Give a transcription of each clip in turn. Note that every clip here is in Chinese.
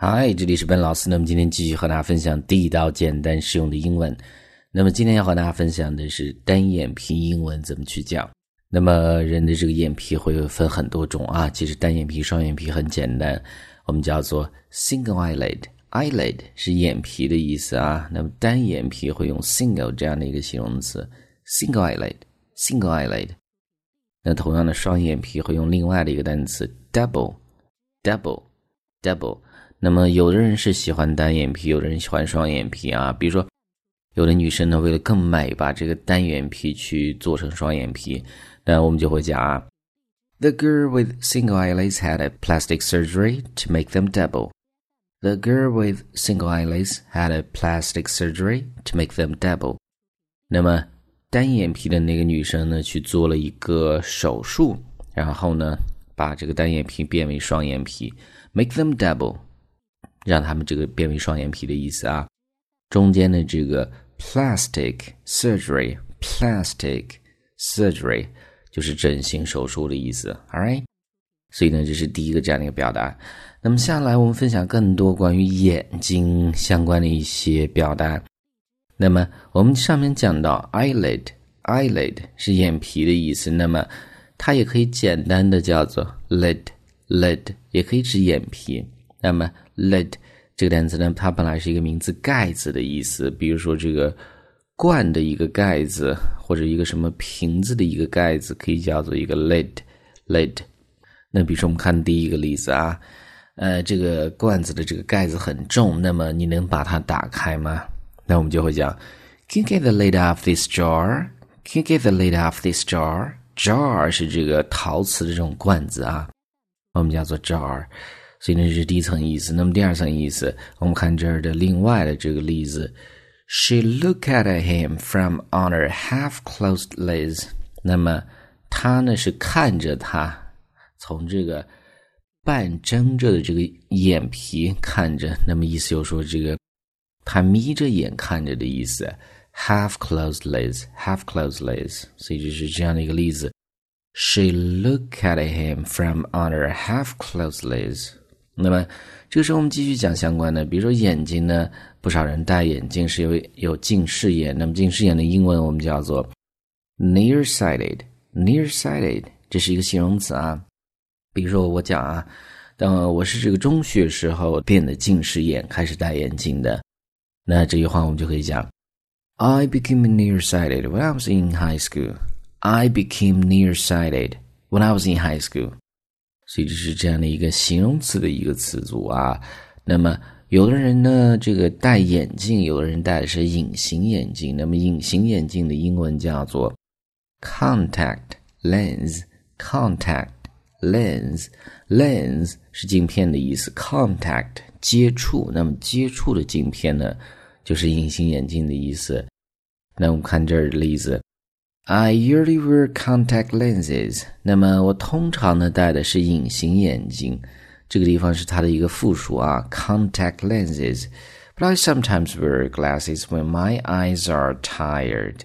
嗨，这里是本老师。那么今天继续和大家分享地道、简单、实用的英文。那么今天要和大家分享的是单眼皮英文怎么去讲。那么人的这个眼皮会分很多种啊，其实单眼皮、双眼皮很简单，我们叫做 single eyelid。eyelid 是眼皮的意思啊。那么单眼皮会用 single 这样的一个形容词，single eyelid，single eyelid。那同样的双眼皮会用另外的一个单词 double，double，double。那么，有的人是喜欢单眼皮，有的人喜欢双眼皮啊。比如说，有的女生呢，为了更美，把这个单眼皮去做成双眼皮，那我们就会讲啊：The girl with single eyelids had a plastic surgery to make them double. The girl with single eyelids had a plastic surgery to make them double. 那么，单眼皮的那个女生呢，去做了一个手术，然后呢，把这个单眼皮变为双眼皮，make them double。让他们这个变为双眼皮的意思啊，中间的这个 plastic surgery，plastic surgery 就是整形手术的意思，all right。所以呢，这是第一个这样的一个表达。那么下来我们分享更多关于眼睛相关的一些表达。那么我们上面讲到 eyelid，eyelid 是眼皮的意思，那么它也可以简单的叫做 lid，lid 也可以指眼皮。那么 lid 这个单词呢，它本来是一个名词“盖子”的意思，比如说这个罐的一个盖子，或者一个什么瓶子的一个盖子，可以叫做一个 lid。lid。那比如说我们看第一个例子啊，呃，这个罐子的这个盖子很重，那么你能把它打开吗？那我们就会讲，Can you get the lid off this jar？Can you get the lid off this jar？jar 是这个陶瓷的这种罐子啊，我们叫做 jar。所以呢，这是第一层意思。那么第二层意思，我们看这儿的另外的这个例子，She looked at him from under half-closed lids。那么她呢是看着他，从这个半睁着的这个眼皮看着。那么意思就是说，这个他眯着眼看着的意思，half-closed lids，half-closed lids。所以这是这样的一个例子，She looked at him from under half-closed lids。 那么，这个时候我们继续讲相关的，比如说眼睛呢，不少人戴眼镜是有有近视眼。那么近视眼的英文我们叫做 nearsighted，nearsighted，这是一个形容词啊。比如说我讲啊，当我是这个中学时候变得近视眼，开始戴眼镜的，那这句话我们就可以讲：I became nearsighted when I was in high school. I became nearsighted when I was in high school. 所以这是这样的一个形容词的一个词组啊。那么有的人呢，这个戴眼镜，有的人戴的是隐形眼镜。那么隐形眼镜的英文叫做 contact lens，contact lens，lens 是镜片的意思，contact 接触，那么接触的镜片呢，就是隐形眼镜的意思。那我们看这儿的例子。I usually wear contact lenses。那么我通常呢戴的是隐形眼镜，这个地方是它的一个复数啊，contact lenses。But I sometimes wear glasses when my eyes are tired。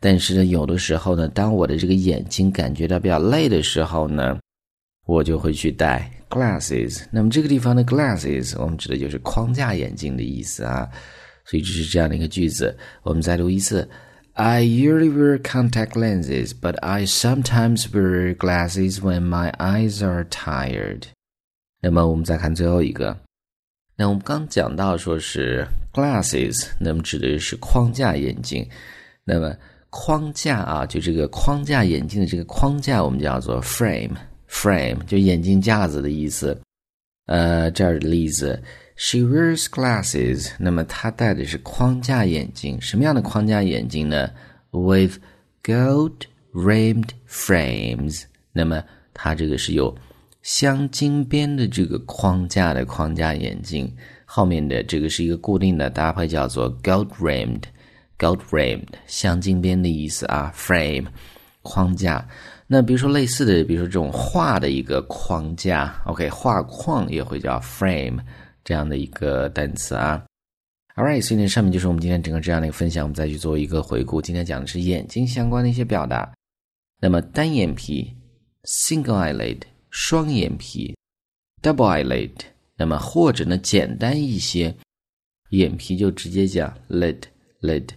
但是呢，有的时候呢，当我的这个眼睛感觉到比较累的时候呢，我就会去戴 glasses。那么这个地方的 glasses，我们指的就是框架眼镜的意思啊。所以这是这样的一个句子，我们再读一次。I usually wear contact lenses, but I sometimes wear glasses when my eyes are tired. 那么我们再看最后一个。那我们刚讲到说是 glasses，那么指的是框架眼镜。那么框架啊，就这个框架眼镜的这个框架，我们叫做 frame，frame 就眼镜架子的意思。呃，这儿的例子。She wears glasses。那么她戴的是框架眼镜，什么样的框架眼镜呢？With gold-rimmed frames。那么它这个是有镶金边的这个框架的框架眼镜，后面的这个是一个固定的搭配，叫做 gold-rimmed。gold-rimmed 镶金边的意思啊，frame 框架。那比如说类似的，比如说这种画的一个框架，OK，画框也会叫 frame。这样的一个单词啊，All right，所以呢，上面就是我们今天整个这样的一个分享，我们再去做一个回顾。今天讲的是眼睛相关的一些表达。那么单眼皮 （single eyelid）、双眼皮 （double eyelid）、那么或者呢简单一些，眼皮就直接讲 lid lid，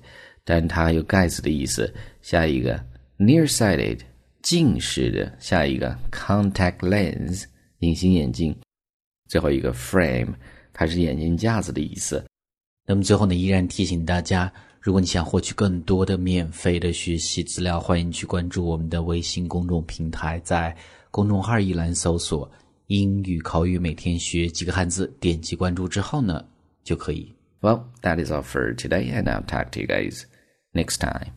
但它有盖子的意思。下一个 nearsighted 近视的，下一个 contact lens 隐形眼镜，最后一个 frame 它是眼镜架子的意思。那么最后呢，依然提醒大家，如果你想获取更多的免费的学习资料，欢迎去关注我们的微信公众平台，在公众号一栏搜索“英语口语每天学几个汉字”，点击关注之后呢，就可以。Well, that is all for today, and I'll talk to you guys next time.